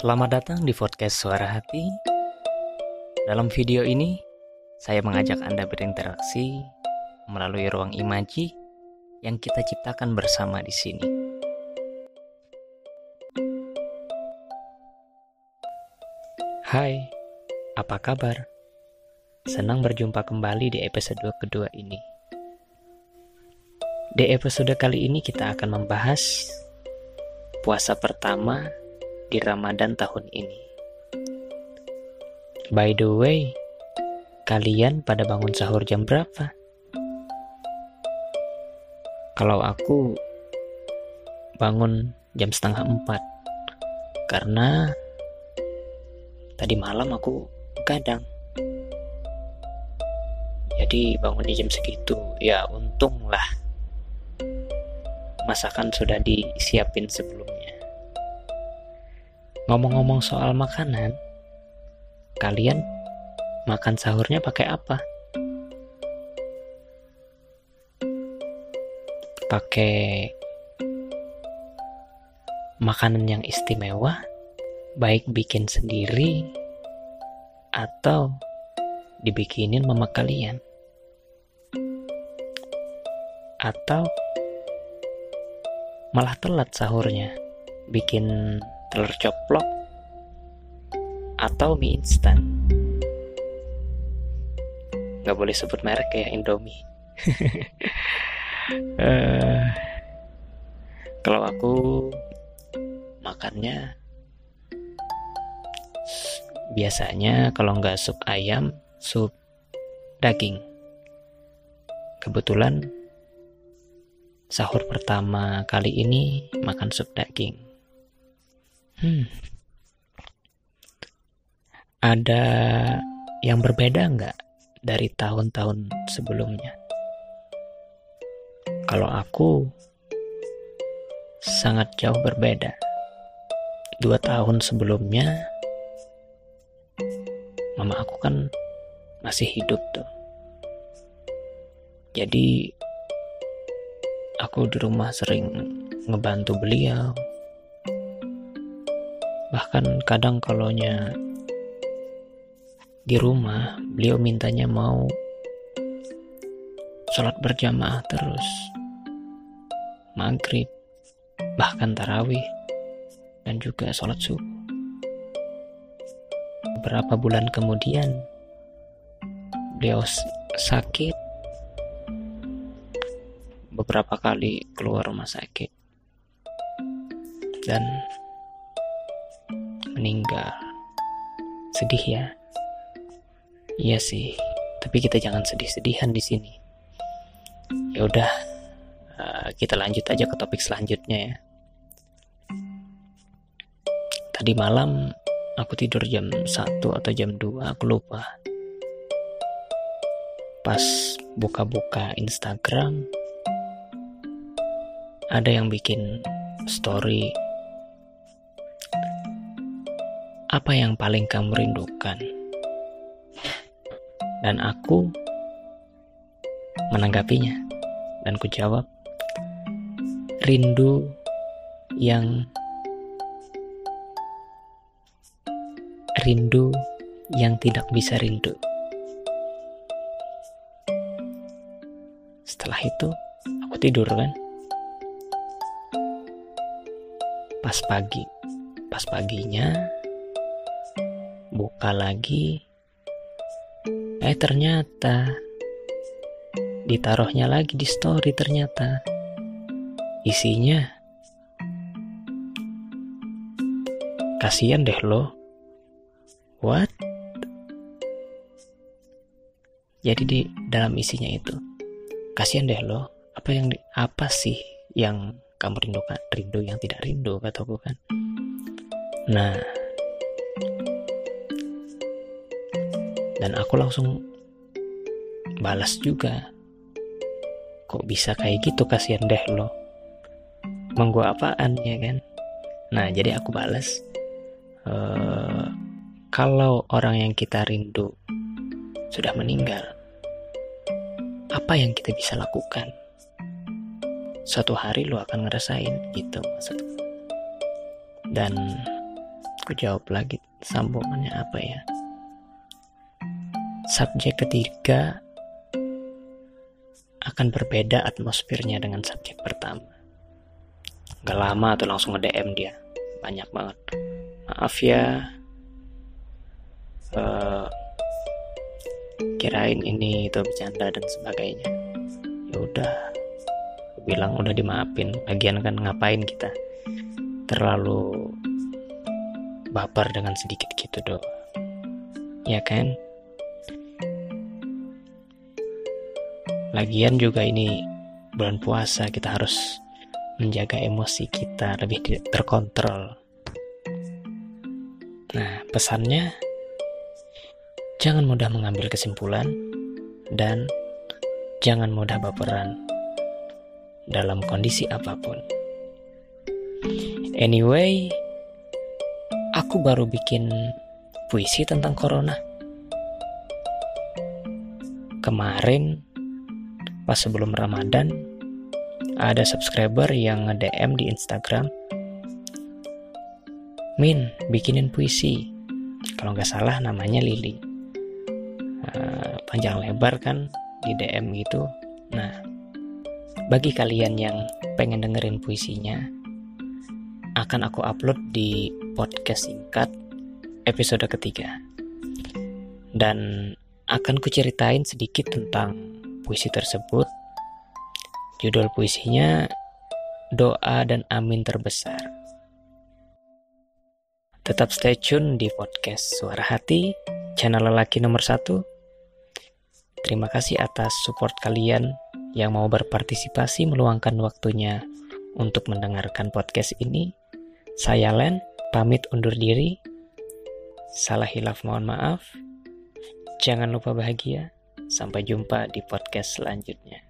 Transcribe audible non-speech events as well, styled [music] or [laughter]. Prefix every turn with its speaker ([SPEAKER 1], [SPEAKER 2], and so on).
[SPEAKER 1] Selamat datang di podcast Suara Hati. Dalam video ini, saya mengajak Anda berinteraksi melalui ruang imaji yang kita ciptakan bersama di sini. Hai, apa kabar? Senang berjumpa kembali di episode kedua ini. Di episode kali ini kita akan membahas puasa pertama di Ramadan tahun ini. By the way, kalian pada bangun sahur jam berapa? Kalau aku bangun jam setengah empat. Karena tadi malam aku kadang jadi bangun di jam segitu. Ya untung lah masakan sudah disiapin sebelumnya Ngomong-ngomong soal makanan, kalian makan sahurnya pakai apa? Pakai makanan yang istimewa, baik bikin sendiri atau dibikinin mama kalian. Atau malah telat sahurnya, bikin telur coplok, atau mie instan. Gak boleh sebut merek ya Indomie. uh, [laughs] kalau aku makannya biasanya kalau nggak sup ayam, sup daging. Kebetulan sahur pertama kali ini makan sup daging. Hmm. Ada yang berbeda nggak dari tahun-tahun sebelumnya? Kalau aku sangat jauh berbeda. Dua tahun sebelumnya, mama aku kan masih hidup tuh. Jadi aku di rumah sering ngebantu beliau, bahkan kadang kalaunya di rumah beliau mintanya mau sholat berjamaah terus. Maghrib bahkan tarawih dan juga sholat subuh. Beberapa bulan kemudian beliau sakit. Beberapa kali keluar rumah sakit. Dan meninggal. Sedih ya? Iya sih, tapi kita jangan sedih-sedihan di sini. Ya udah, uh, kita lanjut aja ke topik selanjutnya ya. Tadi malam aku tidur jam 1 atau jam 2, aku lupa. Pas buka-buka Instagram, ada yang bikin story apa yang paling kamu rindukan? Dan aku menanggapinya dan ku jawab, rindu yang rindu yang tidak bisa rindu. Setelah itu, aku tidur kan. Pas pagi, pas paginya buka lagi. Eh ternyata ditaruhnya lagi di story ternyata. Isinya kasihan deh lo. What? Jadi di dalam isinya itu kasihan deh lo. Apa yang apa sih yang kamu rindukan? Rindu yang tidak rindu kataku kan. Nah dan aku langsung balas juga. Kok bisa kayak gitu? Kasihan deh lo. Emang gua apaan ya kan? Nah jadi aku balas uh, kalau orang yang kita rindu sudah meninggal apa yang kita bisa lakukan? Suatu hari lo akan ngerasain gitu maksudku dan aku jawab lagi sambungannya apa ya subjek ketiga akan berbeda atmosfernya dengan subjek pertama. Gak lama tuh langsung nge-DM dia. Banyak banget. Maaf ya. Uh, kirain ini itu bercanda dan sebagainya. Ya udah. Bilang udah dimaafin. Lagian kan ngapain kita? Terlalu baper dengan sedikit gitu doh ya kan lagian juga ini bulan puasa kita harus menjaga emosi kita lebih terkontrol nah pesannya jangan mudah mengambil kesimpulan dan jangan mudah baperan dalam kondisi apa pun. Anyway, aku baru bikin puisi tentang corona. Kemarin, pas sebelum Ramadan, ada subscriber yang nge-DM di Instagram. Min, bikinin puisi. Kalau nggak salah namanya Lili. Uh, panjang lebar kan di DM gitu. Nah, bagi kalian yang pengen dengerin puisinya, akan aku upload di podcast singkat episode ketiga. Dan akan kuceritain sedikit tentang puisi tersebut. Judul puisinya Doa dan Amin Terbesar. Tetap stay tune di podcast Suara Hati, channel lelaki nomor satu. Terima kasih atas support kalian yang mau berpartisipasi meluangkan waktunya untuk mendengarkan podcast ini. Saya Len, pamit undur diri. Salah hilaf mohon maaf. Jangan lupa bahagia. Sampai jumpa di podcast selanjutnya.